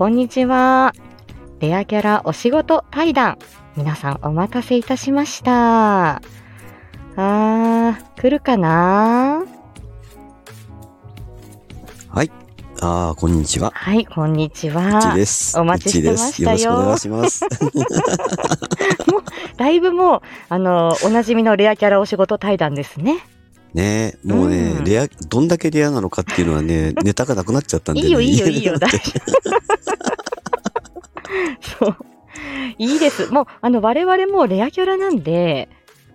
こんにちは。レアキャラお仕事対談。皆さんお待たせいたしました。あー、来るかな？はい。ああ、こんにちは。はい、こんにちは。です。お待ちしてましたよよろしくお願いします。だいぶもう、あの、おなじみのレアキャラお仕事対談ですね。ねえ、もうね、うんレア、どんだけレアなのかっていうのはね、ネタがなくなっちゃったんで、ね。いいよ、いいよ、いいよ、だ大丈夫。そう。いいです。もう、あの、我々もレアキャラなんで、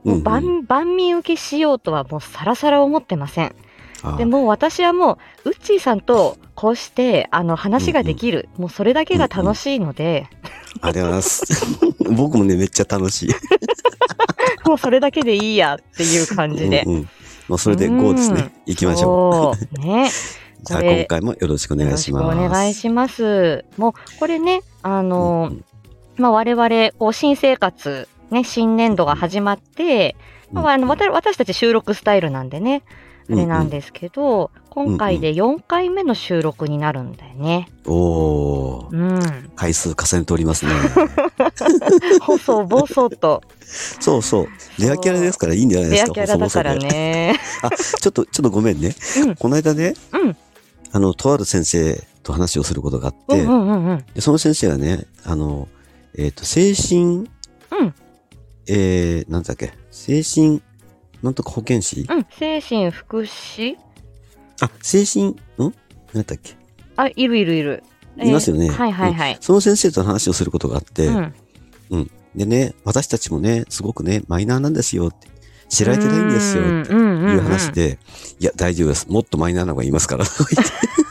もう万、万民受けしようとはもうさらさら思ってません。でもう私はもう、ウッチーさんとこうして、あの、話ができる。もうそれだけが楽しいので、ありがとうございます。僕もね、めっちゃ楽しい。もうそれだけでいいやっていう感じで。うんうん。もうそれで GO ですね。行きましょう。ね。じゃあ今回もよろしくお願いします。よろしくお願いします。もう、これね、あの、うんまあ、我々、こう、新生活、ね、新年度が始まって、うんまあ、あの、わた私たち収録スタイルなんでね、あれなんですけど、今回で4回目の収録になるんだよね。うんうんおー、うん。回数重ねておりますね。細々と。そうそう。レアキャラですからいいんじゃないでレアすか。キャラだから。ね。あ、ちょっと、ちょっとごめんね。うんこの間ね、うん。あの、とある先生と話をすることがあって、うんうんうんうん。でその先生がね、あの、えっ、と、精神、うんえー、なんだっけ、精神、なんとか保健師、うん。精神福祉？あ、精神、ん？なんだっけ？あ、いるいるいる。いますよねえーはいはいはい。その先生と話をすることがあって、うん。でね、私たちもね、すごくね、マイナーなんですよって、知られてないんですよってうんうんうんうんいう話で、いや、大丈夫です。もっとマイナーなのがいますから。精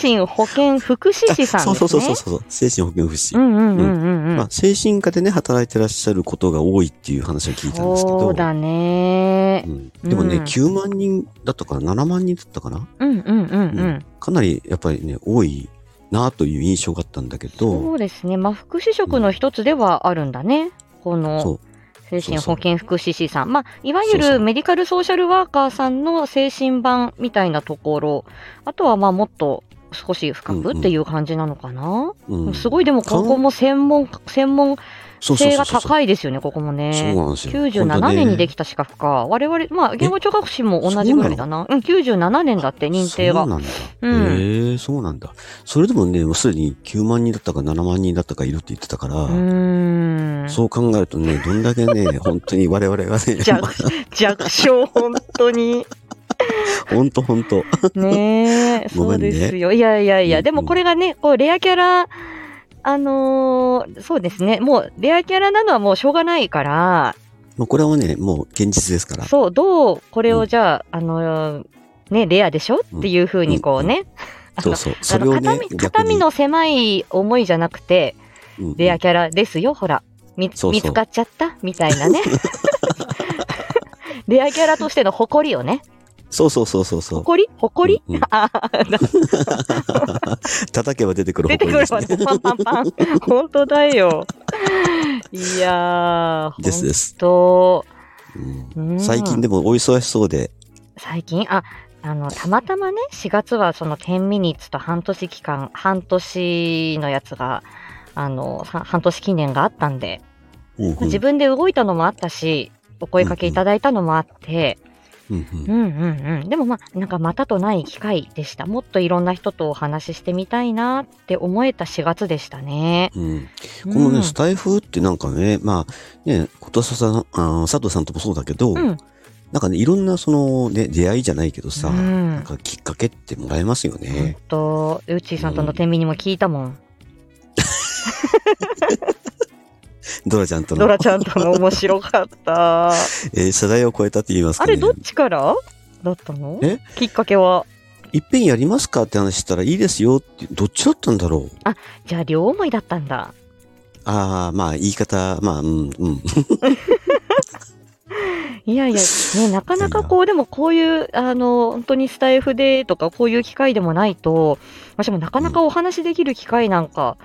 神保健福祉士さんですね。そうそうそうそう、精神保健福祉。うんうんうんうんうん。まあ、精神科でね、働いてらっしゃることが多いっていう話を聞いたんですけど、そうだねう。ん、でもね、うん9万人だったかな、7万人だったかな、うんうんうんううんん。かなりやっぱりね、多いなという印象があったんだけそど、うですね。まあ、福祉職の一つではあるんだね。こそのう、精神保健福祉士さん。まあ、いわゆそうそうるメディカルソーシャルワーカーさんの精神版みたいなところ。あとは、まあ、もっと少し深うんうんくっていう感じなのかな？うん、すごい、でも、ここも専門、専門性が高いですよね、ここもね。そうなんですよ。97年にできた資格か。我々、まあ、言語聴覚士も同じぐらいだな。うん、97年だって認定が。そうなんだ。うんへえそうなんだ。それでもね、もうすでに9万人だったか7万人だったかいるって言ってたから、う。そう考えるとね、どんだけね、本当に我々がね、弱弱小、本当に。本当本当。ねえ、そうですよ。いやいやいや、うんでもこれがね、こう、レアキャラ、あのーそうですね、もう、レアキャラなのはもうしょうがないから、もうこれはね、もう現実ですから。そう、どう、これうんをじゃあ、あのーね、レアでしょっていうふうにこうね、あ のそうそう。それをね肩身、の狭い思いじゃなくて、うんレアキャラですよ、ほら。みそうそう見つかっちゃったみたいなね。レアキャラとしての誇りをね。そうそうそうそうそう。誇り？誇り、うんうん。あ 叩けば出てくる出てくるわね。パンパンパン。本当だよ。いやー、ですです。本当。うん。うん。最近でもお忙しそうで、最近、あ、あの、たまたまね、4月はその10ミニッツと半年期間、半年のやつが、あの、さ半年記念があったんで、うんうん。自分で動いたのもあったし、お声かけいただいたのもあって、うんうんうんうんうん。でもまあ、なんかまたとない機会でした。もっといろんな人とお話ししてみたいなって思えた4月でしたね。うんこのね、うんスタイフってなんかね、まあ、ね、ことささん、あ佐藤さんともそうだけど、うん。なんかね、いろんなその、ね、出会いじゃないけどさ、うんなんかきっかけってもらえますよね。と、うっちーさんとの天秤にも聞いたもん。ドラちゃんとの、ドラちゃんとの面白かった。えー世代を超えたって言いますかね。あれ、どっちから？だったの？え？きっかけは？いっぺんやりますかって話したらいいですよって、どっちだったんだろう？じゃあ、両思いだったんだ。ああ、まあ、言い方、まあ、うん、うん。いやいや、ね、なかなかこう、でもこういう、あの、本当にスタイフでとか、こういう機会でもないと、私もなかなかお話できる機会なんか、なかな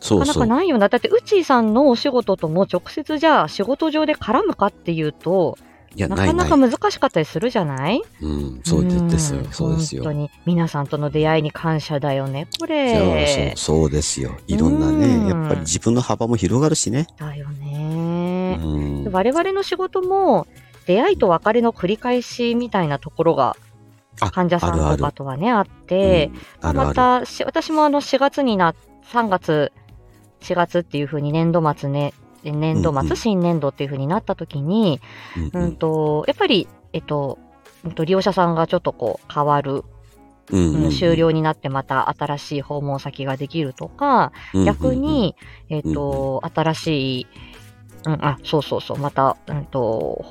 そうそう。かないよな。だって、うちーさんのお仕事とも直接じゃあ仕事上で絡むかっていうと、いや、な。かなか難しかったりするじゃない？うん、そうですよん。そうですよ。本当に皆さんとの出会いに感謝だよね、こそうれ。そう、そうですよ。いろんなうんね、やっぱり自分の幅も広がるしね。だようね。ん。我々の仕事も出会いと別れの繰り返しみたいなところがあ患者さんとかとはね、あって、うんあるある。またし私もあの4月にな、3月、4月っていう風に年度末ね、年度末、うんうん。新年度っていう風になった時に、うんうん。と、やっぱり、えっと、利用者さんがちょっとこう変わる、うんうん終了になってまた新しい訪問先ができるとか、逆、に、えっ、と、新しい、うん、あ、そうそうそう、また、うんと、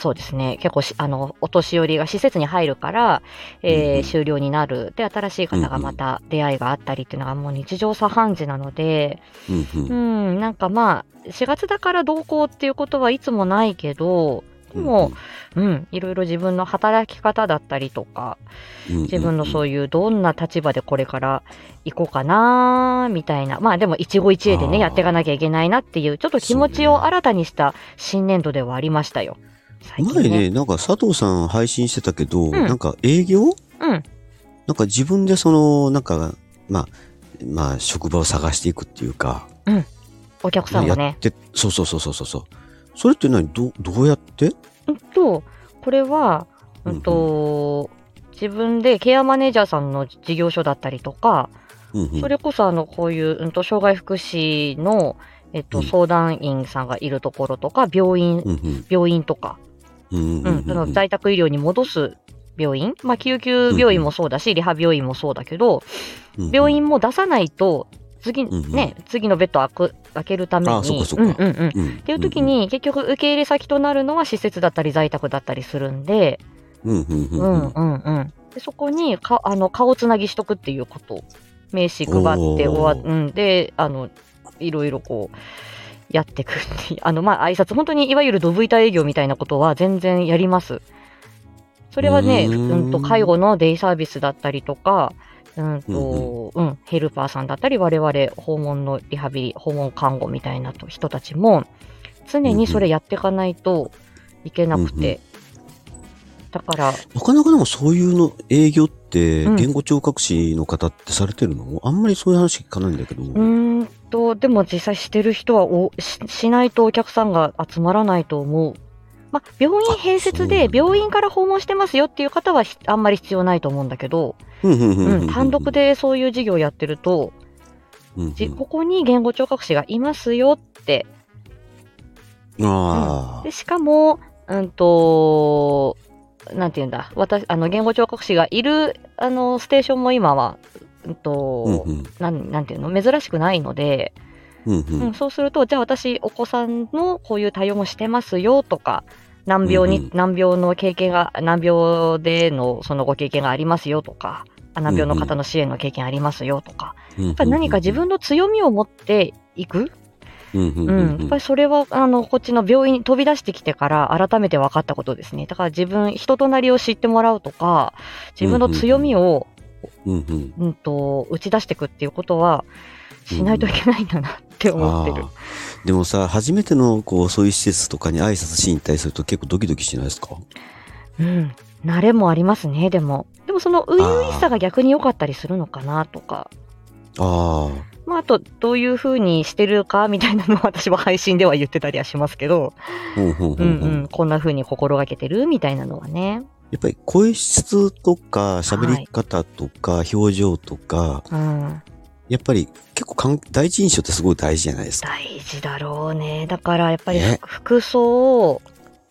そうですね、結構し、あの、お年寄りが施設に入るから、えーうんうん終了になる。で、新しい方がまた出会いがあったりっていうのがもう日常茶飯事なので、うんうんうん、なんかまあ、4月だからどうこうっていうことはいつもないけど、でも、うん、いろいろ自分の働き方だったりとか、自分のそういいうどんな立場でこれから行こうかなみたいな。まあでも一期一会でね、やっていかなきゃいけないなっていう、ちょっと気持ちを新たにした新年度ではありましたよ。前ね。ね、なんか佐藤さん配信してたけど、ん。なんか営業？うん。なんか自分でその、なんか、まあ、まあ、職場を探していくっていうか、お客さんやがねっ。て、そうそうそうそうそう。そう。それって何？ど、どうやって？うんと、これは、うんと、自分でケアマネージャーさんの事業所だったりとか、うんうん。それこそあの、こういう、うんと、障害福祉の、えっと、うん。相談員さんがいるところとか、病院、うんうん。病院とか、在宅医療に戻す病院、まあ、救急病院もそうだし、リハ病院もそうだけど、うん病院も出さないと、次、ね、次のベッド開く開けるために、っていう時、に、結局受け入れ先となるのは施設だったり在宅だったりするんで、そこにかあの顔つなぎしとくっていうこと、名刺配って終わうん。で、あの、いろいろこう、やってくっていう、あの、まあ、挨拶、本当にいわゆるドブ板営業みたいなことは全然やります。それはね、うん。んと介護のデイサービスだったりとか、うんと、うん、ヘルパーさんだったり、我々訪問のリハビリ、訪問看護みたいなと人たちも、常にそれやっていかないといけなくて、だから、なかなかでもそういうの営業って、うん。言語聴覚士の方ってされてるの、あんまりそういう話聞かないんだけど。うーんと、でも実際してる人はおししないとお客さんが集まらないと思う。まあ、病院併設で病院から訪問してますよっていう方はひあんまり必要ないと思うんだけど、うんうんうんううんん、単独、でそういう事業やってると、ここに言語聴覚士がいますよって。あでしかも、うんと、なんていうんだ、私、あの、言語聴覚士がいる、あの、ステーションも今は、うんあ。と、うんうん。なん、なんていうの、珍しくないので、うんうん。うん、そうすると、じゃあ私、お子さんのこういう対応もしてますよとか、難病に、うんうん。難病の経験が、難病でのそのご経験がありますよとか、あ難病の方の支援の経験ありますよとか、うんうんやっぱり何か自分の強みを持っていく、うんうんやっぱりそれは、あの、こっちの病院に飛び出してきてから改めて分かったことですね。だから自分、人となりを知ってもらうとか、自分の強みを、うんうんうんと、打ち出していくっていうことは、しないといけないんだなって思ってる。でもさ、初めての、こう、そういう施設とかに挨拶しに行ったりすると結構ドキドキしないですか？うん。慣れもありますね、でも。でもその初々しさが逆に良かったりするのかなとか。あまあ、あと、どういう風にしてるかみたいなのは私は配信では言ってたりはしますけど、あ。うんこんな風に心がけてるみたいなのはね。やっぱり声質とか喋り方とか表情とか、うん。やっぱり結構かん第一印象ってすごい大事じゃないですか。大事だろうね。だからやっぱりね服装、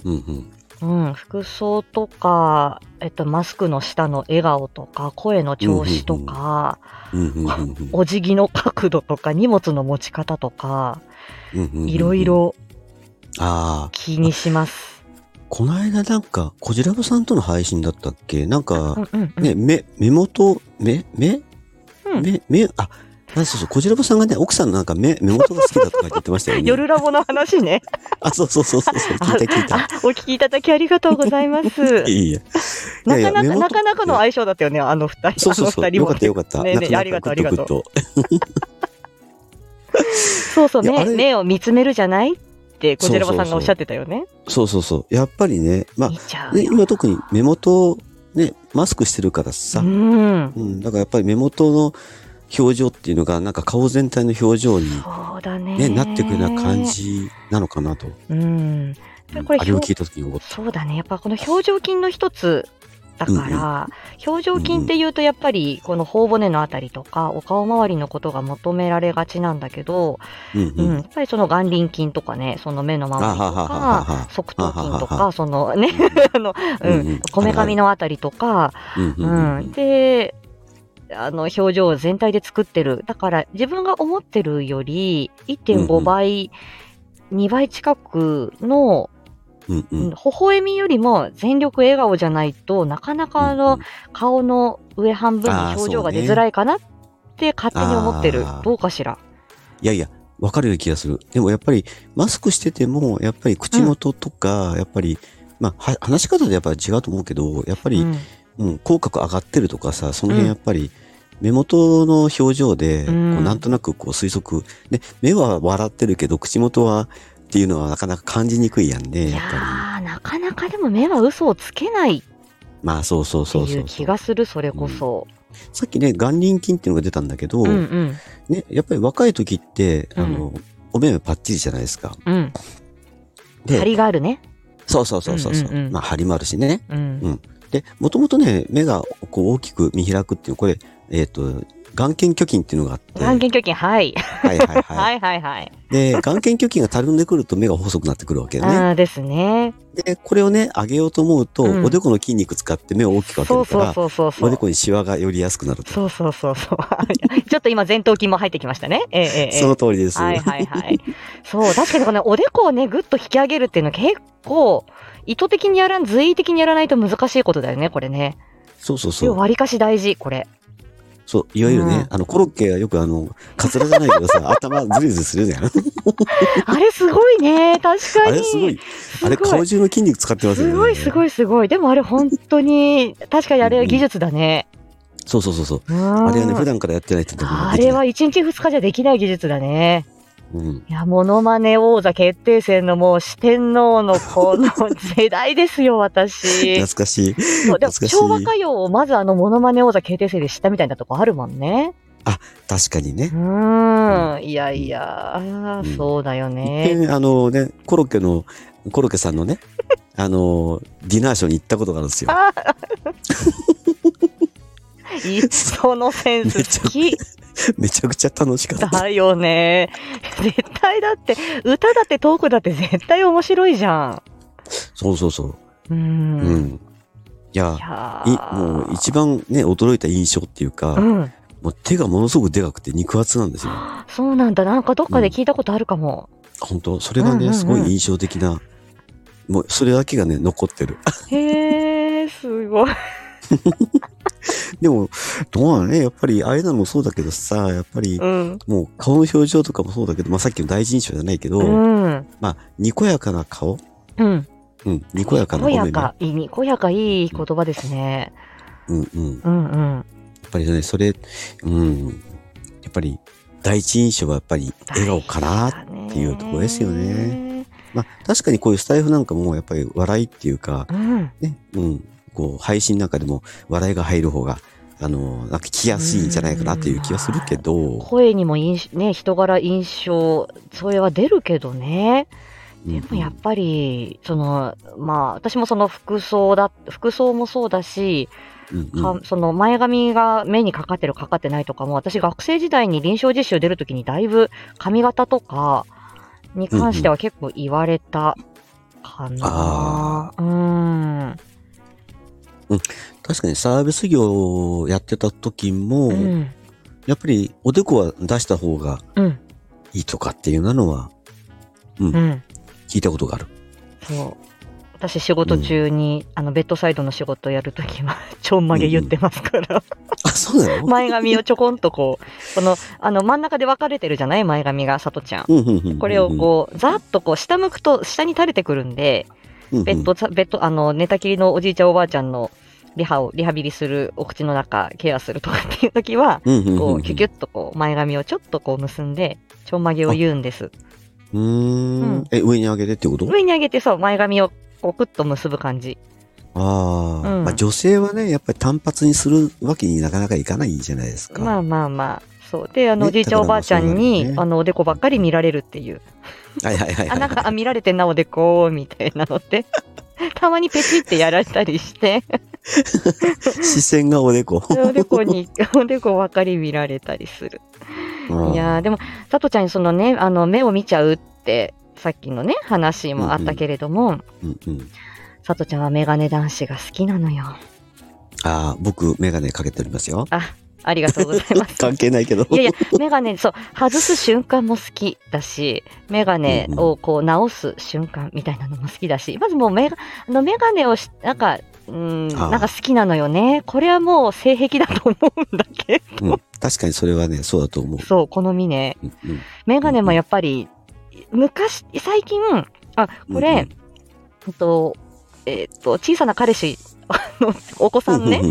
うんうん。うん、服装とか、えっと、マスクの下の笑顔とか、声の調子とか、お辞儀の角度とか、荷物の持ち方とか、いろい。ろ気にします。この間なんか、こじらぼさんとの配信だったっけ？なんうか、んうんうんね、目、目元、目、目？うん目、目、あ、なんそうそう、こじらぼさんがね、奥さんのなんか目、目元が好きだとか言ってましたよね。夜ラボの話ね。あ、そうそうそうそう、そう聞いた聞いた。あ、お聞きいただきありがとうございます。いいや。なかなか、なかなかの相性だったよね、あの二人。そうそうそう。よかったよかった。ねえねありがとうありがとうそうそう、目、目を見つめるじゃない？って小寺さんがおっしゃってたよね。そうそうそう。やっぱりね、まあ、ね、今特に目元ね、マスクしてるからさ、うん、うん、だからやっぱり目元の表情っていうのが、なんか顔全体の表情に、ね、なってくるような感じなのかなと。うん。これあれを聞いた時に思った。そうだね。やっぱこの表情筋の一つだから、うん、表情筋っていうとやっぱりこの頬骨のあたりとかお顔周りのことが求められがちなんだけど、うん、うん、やっぱりその眼輪筋とかね、その目の周りとか、側頭筋とか、そのね、あの、うん、こめかみのあたりとか、うん、で、あの、表情全体で作ってる。だから自分が思ってるより1.5倍、2倍近くのうんうん、微笑みよりも全力笑顔じゃないとなかなかあの、顔の上半分に表情が出づらいかなって勝手に思ってる。どうかしら。いやいや、わかるような気がする。でもやっぱりマスクしてても、やっぱり口元とか、やっぱり、まあ、話し方でやっぱり違うと思うけど、やっぱり、うん、口角上がってるとかさ、その辺やっぱり、目元の表情で、こうなんとなくこう推測、ね、目は笑ってるけど、口元はっていうのはなかなか感じにくいやんね、やっぱり。なかなかでも目は嘘をつけないまあそうそうそうそう。いう気がする、それこそ。うん、さっきね、眼輪筋っていうのが出たんだけど、うんうん、ね、やっぱり若い時って、あの、うん、お目目パッチリじゃないですか。うん。で、張りがあるね。そうそうそうそう。うんうんうん、まあ、張りもあるしね。うん。うん、で、もともとね、目がこう大きく見開くっていう、これ、えっ、ー、と、眼瞼虚筋っていうのがあって。眼瞼虚筋、はい。はいはいはい。はいはいはい。で、眼瞼虚筋がたるんでくると目が細くなってくるわけね。ああですね。で、これをね、上げようと思うと、うん、おでこの筋肉使って目を大きく開けるから、そうそうそうおでこにシワが寄りやすくなると。そうそうそうそう。ちょっと今前頭筋も入ってきましたね。ええええ。その通りです。はいはいはい。そう、確かにこのおでこをね、ぐっと引き上げるっていうのは結構、意図的にやらん、随意的にやらないと難しいことだよね、これね。そうそうそう。割かし大事、これ。そう、いわゆるね、うん、あの、コロッケはよくあの、カツラじゃないけどさ、頭ズリズリするじゃん。あれすごいね、確かに。あれすごい。あれ顔中の筋肉使ってますよね。すごいすごいすごい。でもあれ本当に、確かにあれは技術だね。うん、そうそうそうそう。あれはね、普段からやってないとあれは1日2日じゃできない技術だね。うん、いや、モノマネ王座決定戦のもう四天王のこの世代ですよ、私。懐かしい。そうでも昭和歌謡をまずあのモノマネ王座決定戦で知ったみたいなとこあるもんね。あ、確かにね。うん。いやいや、うん、そうだよね。あのね、コロッケの、コロッケさんのね、あの、ディナーショーに行ったことがあるんですよ。そのセンス好き。めちゃくちゃ楽しかった。だよね。絶対だって、歌だってトークだって絶対面白いじゃん。そうそうそう。うん。うん。いや、いもう一番ね、驚いた印象っていうか、うん、もう手がものすごくでかくて肉厚なんですよ。そうなんだ。なんかどっかで聞いたことあるかも。うん、本当それがね、すごい印象的な、もうそれだけがね、残ってる。へえ、すごい。でも、どうなのね、やっぱり、ああいうのもそうだけどさ、やっぱり、うん、もう顔の表情とかもそうだけど、まあさっきの第一印象じゃないけど、うん、まあ、にこやかな顔？うん。うん、にこやかな顔。にこやか、いい、にこやかいい言葉ですね。うんうん。うんうん。やっぱりね、それ、うん、やっぱり、第一印象はやっぱり笑顔かなっていうところですよね。まあ、確かにこういうスタイフなんかもやっぱり笑いっていうか、うん、ね、うん、こう、配信なんかでも笑いが入る方が、あの、なんか聞きやすいんじゃないかなっていう気はするけど。声にも印ね、人柄印象、それは出るけどね。でもやっぱり、その、まあ、私もその服装だ、服装もそうだし、うんうん、その前髪が目にかかってるかかってないとかも、私学生時代に臨床実習出るときにだいぶ髪型とかに関しては結構言われたかな。うん、うんうん。確かにサービス業をやってた時も、うん、やっぱりおでこは出した方がいいとかっていうのは、うん、うん、聞いたことがある。そう。私仕事中に、うん、あのベッドサイドの仕事やるときは ちょんまげ言ってますから、うん、あそうなの？前髪をちょこんとこうこのあの真ん中で分かれてるじゃない前髪がさとちゃん。これをこうざっとこう下向くと下に垂れてくるんで、ベッドベッドあの寝たきりのおじいちゃんおばあちゃんのリハを、リハビリする、お口の中、ケアするとかっていう時は、こう、キュキュッとこう、前髪をちょっとこう結んで、ちょんまげを言うんです。うーん。うんえ、上に上げてってこと？上に上げてそう、前髪をこうクッと結ぶ感じ。ああ、うんまあ女性はね、やっぱり単発にするわけになかなかいかないじゃないですか。まあまあまあ。そう。で、あの、ねおじいちゃんおばあちゃんに、ねあの、おでこばっかり見られるっていう。はいはいはい、はあ、い。なんか、あ、見られてんな、おでこ、みたいなのって。たまにペチってやられたりして、視線がおでこ。おでこに、おでこばっかり見られたりする。うんいやー、でも、さとちゃんにそのね、あの、目を見ちゃうって、さっきのね、話もあったけれども、うんうん。さとちゃんはメガネ男子が好きなのよ。ああ、僕、メガネかけておりますよ。あ、ありがとうございます。関係ないけど。いやいや、メガネ、そう、外す瞬間も好きだし、メガネをこう直す瞬間みたいなのも好きだし、まずもうメガあのメガネをし、なんか、うん、なんか好きなのよね。これはもう性癖だと思うんだけうん、確かにそれはね、そうだと思うど。。そう、好みね。うんうん、メガネもやっぱり、昔、最近、あ、これ、うんうんと、えっと、小さな彼氏の お子さんね、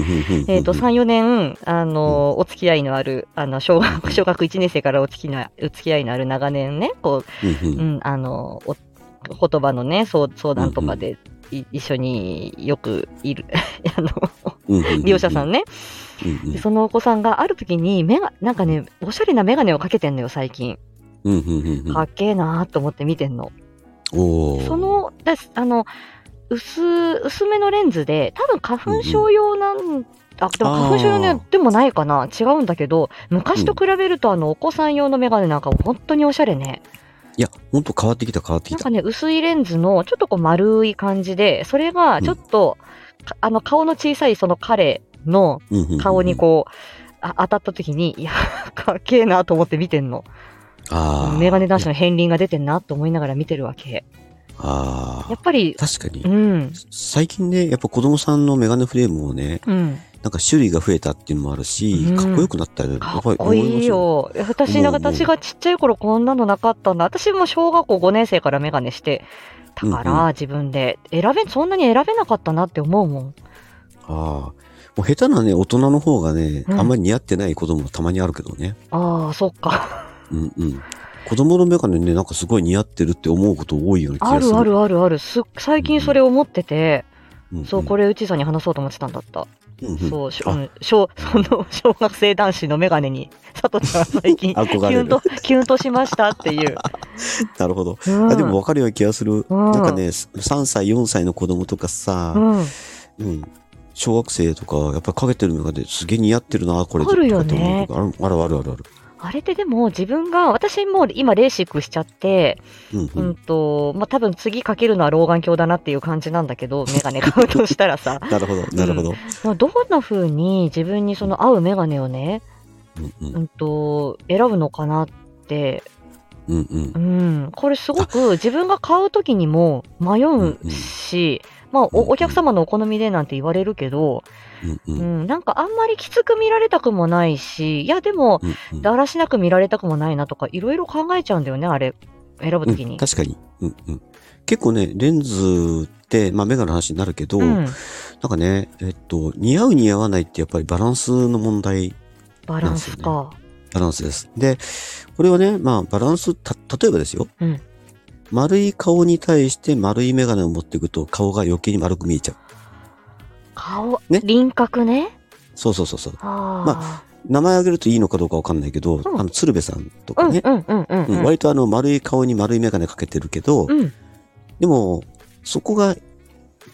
えっと、3、4年、あの、お付き合いのある、あの、小学、小学1年生からお付きなお付き合いのある長年ね、こう、うんあの、お言葉のね、相相談とかで、い一緒によくいる、あの、利用者さんね。そのお子さんがある時に、目が、なんかね、おしゃれなメガネをかけてんのよ、最近。かっけえなーと思って見てんの。その、だあの、薄、薄めのレンズで、多分花粉症用なん、あ、でも花粉症用でもないかな違うんだけど、昔と比べるとあの、お子さん用のメガネなんか本当におしゃれね。いや、ほんと変わってきた変わってきたなんか。ね、薄いレンズのちょっとこう丸い感じで、それがちょっと、かあの顔の小さいその彼のうんうんうん顔にこう、あ当たった時に、いや、かっけえなと思って見てんの。あーメガネ男子の片鱗が出てんなと思いながら見てるわけ。あーやっぱり、確かにう。ん、最近ね、やっぱ子供さんのメガネフレームをね、うん。なんか種類が増えたっていうのもあるし、うんかっこよくなったよね。かっこいいよ。私、なんか思う思う私がちっちゃい頃こんなのなかったんだ。私も小学校5年生からメガネしてたから、自分で。選べ、そんなに選べなかったなって思うもん。ああ。もう下手なね、大人の方がね、うんあんまり似合ってない子供もたまにあるけどね。ああ、そっか。うんうん。子供のメガネね、なんかすごい似合ってるって思うこと多いような気がする。あるあるあるある。す最近それ思ってて、うんうん。そう、これ、うちさんに話そうと思ってたんだった。うんうんそう、しあうん小、その、小学生男子のメガネに、さとちゃんは最近、キュンと、キュンとしましたっていう。なるほど。うんあでも分かるような気がする。うんなんかね、3歳、4歳の子供とかさ、うん。うん。小学生とか、やっぱりかけてるメガネすげえ似合ってるな、これ。あるよねあるあるあるある。あれってでも自分が、私もう今レーシックしちゃって、うんううんんと、まあ、多分次かけるのは老眼鏡だなっていう感じなんだけど、メガネ買うとしたらさ、なるほど、なるほど。まあどんな風に自分にその合うメガネをね、うんうん。うんと、選ぶのかなって、うんうん。うん、これすごく自分が買うときにも迷うし、まあ、うんうんおお客様のお好みでなんて言われるけど、うんううんん、なんかあんまりきつく見られたくもないし、いやでも、だらしなく見られたくもないなとか、いろいろ考えちゃうんだよね、あれ、選ぶときに。うん確かに、うんうん。結構ね、レンズって、まあメガネの話になるけど、うんなんかね、えっと、似合う似合わないってやっぱりバランスの問題、バランスか。バランスです。で、これはね、まあバランス、た、例えばですよ。うん丸い顔に対して丸いメガネを持っていくと顔が余計に丸く見えちゃう。顔、ね輪郭ね？そうそうそうそう。あ名前挙げるといいのかどうかわかんないけど、んあの、鶴瓶さんとあ、かね、割とあの丸い顔に丸いメガネかけてるけど、うん、でも、そこが、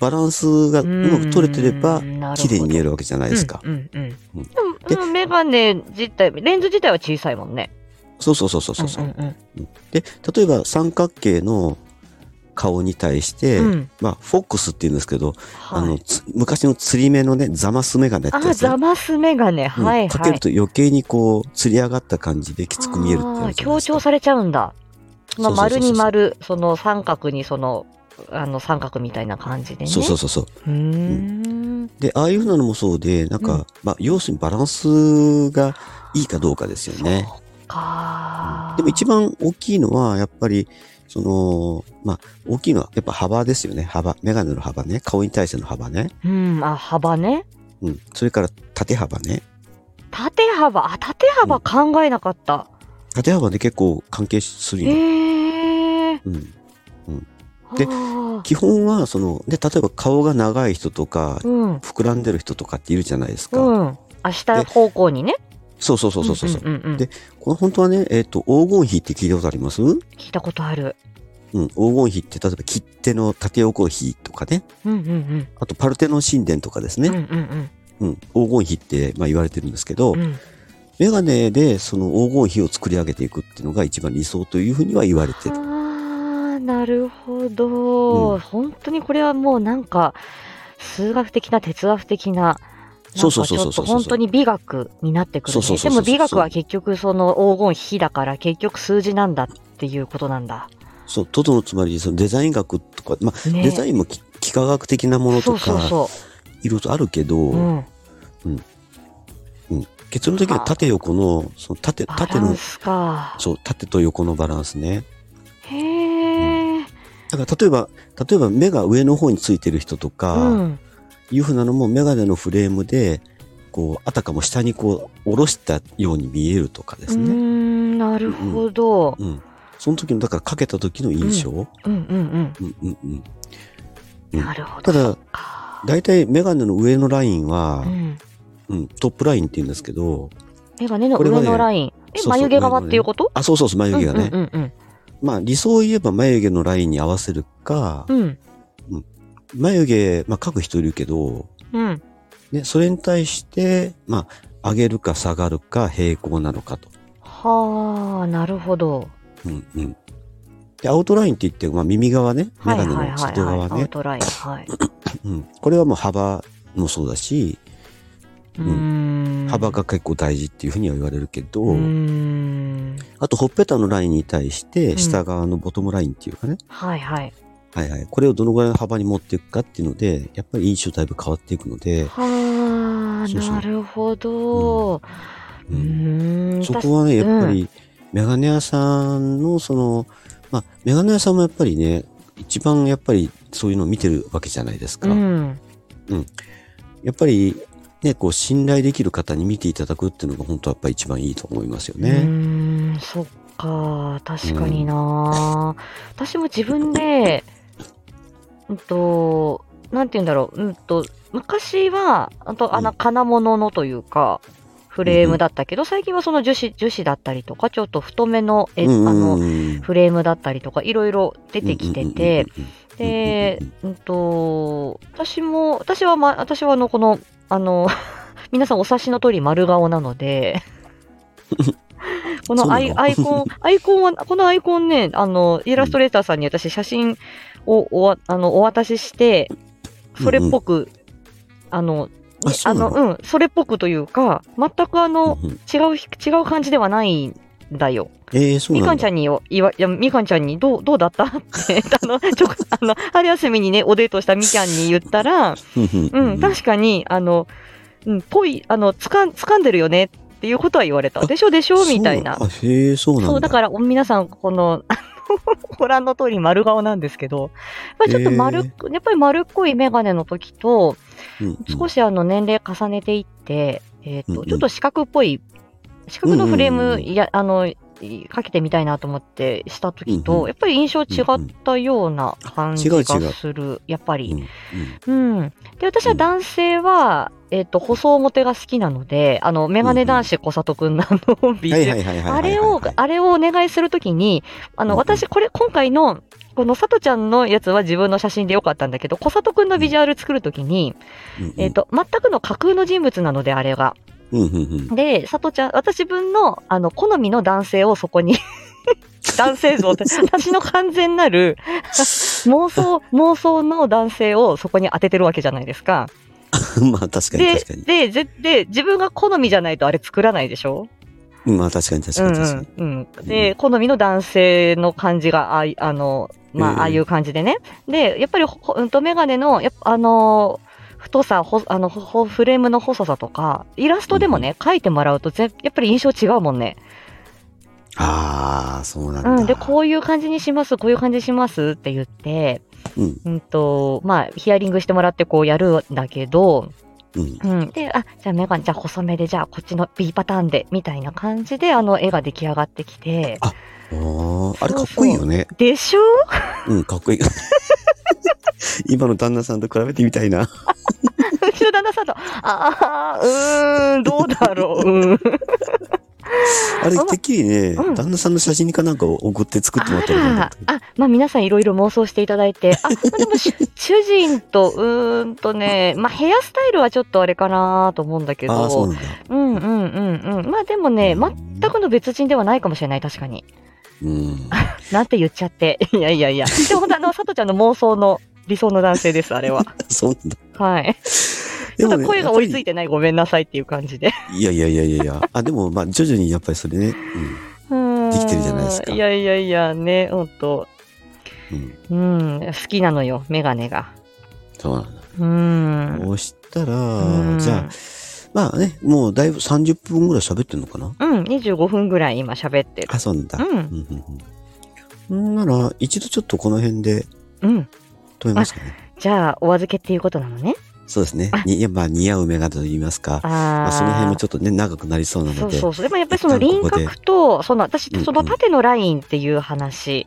バランスがうまく取れてれば、綺麗に見えるるわけじゃないですか。でも、メガネ自体、レンズ自体は小さいもんね。そうそうそうそうそう。んうんで、例えば三角形の顔に対して、うん。うんまあ、フォックスって言うんですけど、あの、はい。つ昔の釣り目のね、ザマスメガネってあ、やつねザマスメガネ。うんはいはい。かけると余計にこう、釣り上がった感じできつく見えるって強調されちゃうんだ。まあ、丸に丸、その三角にその、あの三角みたいな感じでね。そうそうそうそう。うーん。で、ああいうふうなのもそうで、なんか、うんまあ、要するにバランスがいいかどうかですよね。でも一番大きいのは、やっぱり、その、まあ、大きいのは、やっぱ幅ですよね。幅。メガネの幅ね。顔に対しての幅ね。うん、あ、幅ね。うん。それから縦幅ね。縦幅、あ、縦幅考えなかった。縦幅ね、結構関係するえよ。えうん。うん。で、基本は、その、で、例えば顔が長い人とか、うん、膨らんでる人とかっているじゃないですか。うん。明日方向にね。そうそうそうそうそう。うんうんうんうん、で、この本当はね、えっ、ー、と、黄金比って聞いたことあります？聞いたことある。うん、黄金比って例えば切手の縦横比とかね、うんうんうん、あとパルテノン神殿とかですね、うんうんうん、黄金比ってまあ言われてるんですけど、うん、メガネでその黄金比を作り上げていくっていうのが一番理想というふうには言われてる。あなるほど、うん、本当にこれはもうなんか数学的な哲学的なそうそうそうそう本当に美学になってくる、ね、でも美学は結局その黄金比だから結局数字なんだっていうことなんだ。そう、トドのつまりそのデザイン学とか、まあ、ね、デザインも幾何学的なものとか、いろいろあるけど、うん、うん。うん。結論的には縦横の、その縦、縦の、そう、縦と横のバランスね。へえ、うん、だから例えば、例えば目が上の方についてる人とか、うん、いうふうなのもメガネのフレームで、こう、あたかも下にこう、下ろしたように見えるとかですね。うん、なるほど。うんその時の、だからかけた時の印象？うん、うん、うんうん。うんうんうん。なるほど。ただ、大体メガネの上のラインは、うん、うん、トップラインって言うんですけど、メガネの上のライン。え、眉毛側っていうこと？あ、そうそうそう、眉毛がね。うんうんうん、まあ、理想を言えば眉毛のラインに合わせるか、うん。うん、眉毛、まあ、描く人いるけど、うん。ね、それに対して、まあ、上げるか下がるか平行なのかと。はあ、なるほど。うんうん。で、アウトラインって言って、まあ、耳側ね、メガネの外側ね。アウトライン、はい。うん。これはもう幅もそうだし、うん、幅が結構大事っていうふうには言われるけど、あと、ほっぺたのラインに対して、下側のボトムラインっていうかね、うん、はいはい。はいはい。これをどのぐらいの幅に持っていくかっていうので、やっぱり印象だいぶ変わっていくので。はあ、なるほど。うん、そこはね、やっぱり、メガネ屋さんのその、まあ、メガネ屋さんもやっぱりね、一番やっぱりそういうのを見てるわけじゃないですか。うん。うん。やっぱり、ね、こう、信頼できる方に見ていただくっていうのが本当はやっぱり一番いいと思いますよね。うん、そっか、確かにな、うん、私も自分で、うんと、なんて言うんだろう、うんと、昔は、あと、あの、金物のというか、フレームだったけど、最近はその樹脂、樹脂だったりとか、ちょっと太めの、え、あの、フレームだったりとか、いろいろ出てきてて、で、うんと、私も、私はま、私はあの、この、あの、皆さんお察しの通り丸顔なのでこのアイアイコン、アイコンは、このアイコンね、あの、イラストレーターさんに私写真をおあのお渡しして、それっぽく、あの、ああの、うん、それっぽくというか、全くあの、うん、違う、違う感じではないんだよ。えー、そうみかんちゃんにいわ、いや、みかんちゃんにどう、どうだった？って、あの、ちょ、あの、春休みにね、おデートしたみきゃんに言ったら、うん、確かに、あの、うん、ぽい、あの、つかん、掴んでるよねっていうことは言われた。でしょでしょみたいな。へえ、そうなんだ。そう、だから、皆さん、この、ご覧の通り丸顔なんですけど、やっぱりちょっと丸、やっぱり丸っこいメガネの時と、少しあの年齢重ねていって、えっ、ー、と、ちょっと四角っぽい、四角のフレーム、や、あの、かけてみたいなと思ってした時と、やっぱり印象違ったような感じがする、やっぱり。うん。で、私は男性は、えっ、と、細表が好きなので、あの、メガネ男子小里くんのビあれを、あれをお願いするときに、あの、私、これ、今回の、このさとちゃんのやつは自分の写真でよかったんだけど、小里くんのビジュアル作るときに、えっ、と、全くの架空の人物なので、あれが。で、さとちゃん、私分の、あの、好みの男性をそこに 男性像って、私の完全なる妄想、妄想の男性をそこに当ててるわけじゃないですか。まあ確かに確かに。で、で、で、自分が好みじゃないとあれ作らないでしょ？まあ確かに確かに確かに。うん、うん、で、好みの男性の感じが、ああの、まあ、ああいう感じでね。で、やっぱり、うんと、メガネの、やっぱ、あの太さ、ほあのフレームの細さとか、イラストでもね、うん、描いてもらうとぜ、やっぱり印象違うもんね。ああ、そうなんだ。うん。で、こういう感じにします、こういう感じにしますって言って、うん、うんと、まあ、ヒアリングしてもらってこうやるんだけど、うん、うん、で、あ、じゃあメガネ、じゃあ細めで、じゃあこっちの B パターンで、みたいな感じで、あの絵が出来上がってきて。あ、ああれかっこいいよね。でしょ？うん、かっこいい。今の旦那さんと比べてみたいな。うちの旦那さんと、ああ、うーん、どうだろう。うんあれ、てっきりね、うん、旦那さんの写真かなんかを送って作ってもらったらあ、まあ皆さんいろいろ妄想していただいて、あ、でも 主人と、うーんとね、まあヘアスタイルはちょっとあれかなと思うんだけど、あそうなんだ。うんうんうんうん。まあでもね、全くの別人ではないかもしれない、確かに。うん。なんて言っちゃって。いやいやいや。でも本当あの、さとちゃんの妄想の理想の男性です、あれは。そんだ。はい。ちょっと声が追いついてない、ごめんなさいっていう感じで。いやいやいやいやいや。あ、でも、まあ、徐々にやっぱりそれね、うん。できてるじゃないですか。いやいやいや、ね、ほんと。うん、うん、好きなのよ、メガネが。そうなんだ。うん。そうしたら、じゃあ、まあね、もうだいぶ30分ぐらい喋ってんのかな？うん、25分ぐらい今喋ってる。あ、そんだ。うん。うんうん、なら、一度ちょっとこの辺で、うん。止めますかね。じゃあ、お預けっていうことなのね。そうですね。にやっぱ似合うメガネと言いますか。あまあ、その辺もちょっとね、長くなりそうなので。そうそうそう。でもやっぱりその輪郭と、その私、その縦のラインっていう話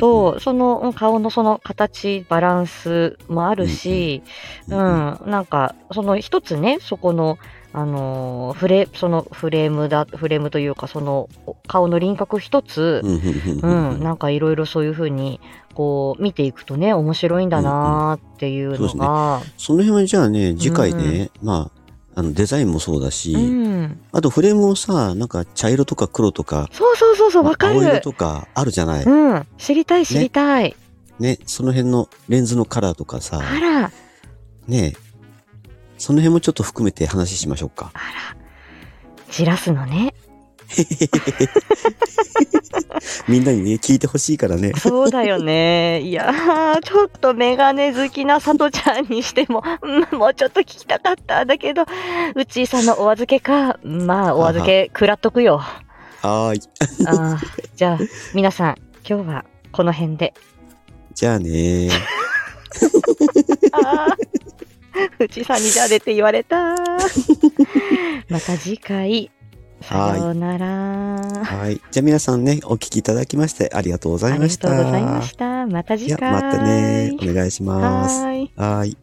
と、うんうん、その顔のその形、バランスもあるし、うん、うん。うん、なんか、その一つね、そこの、あのフレそのフレームだフレームというかその顔の輪郭一つ、うん、なんかいろいろそういうふうにこう見ていくとね面白いんだなっていうのが、うんうん、そ、ね、の辺はじゃあね次回ね、うん、まああのデザインもそうだし、うん、あとフレームをさなんか茶色とか黒とかそうそうそうそうわかる。青色とかあるじゃない、うん、知りたい知りたい、ね、ね、その辺のレンズのカラーとかさあら。ねその辺もちょっと含めて話しましょうか。あら。じらすのね みんなにね、聞いてほしいからね。そうだよね。いやー、ちょっとメガネ好きなさとちゃんにしても、うん、もうちょっと聞きたかった。だけど、うちーさんのお預けか、まあ、お預け食らっとくよ。はーい。あじゃあ、皆さん、今日はこの辺で。じゃあねー。あうちさんにじゃあ出て言われた。また次回。さようなら。はい。じゃあ皆さんね、お聞きいただきましてありがとうございました。ありがとうございました。また次回。またね。お願いします。はい。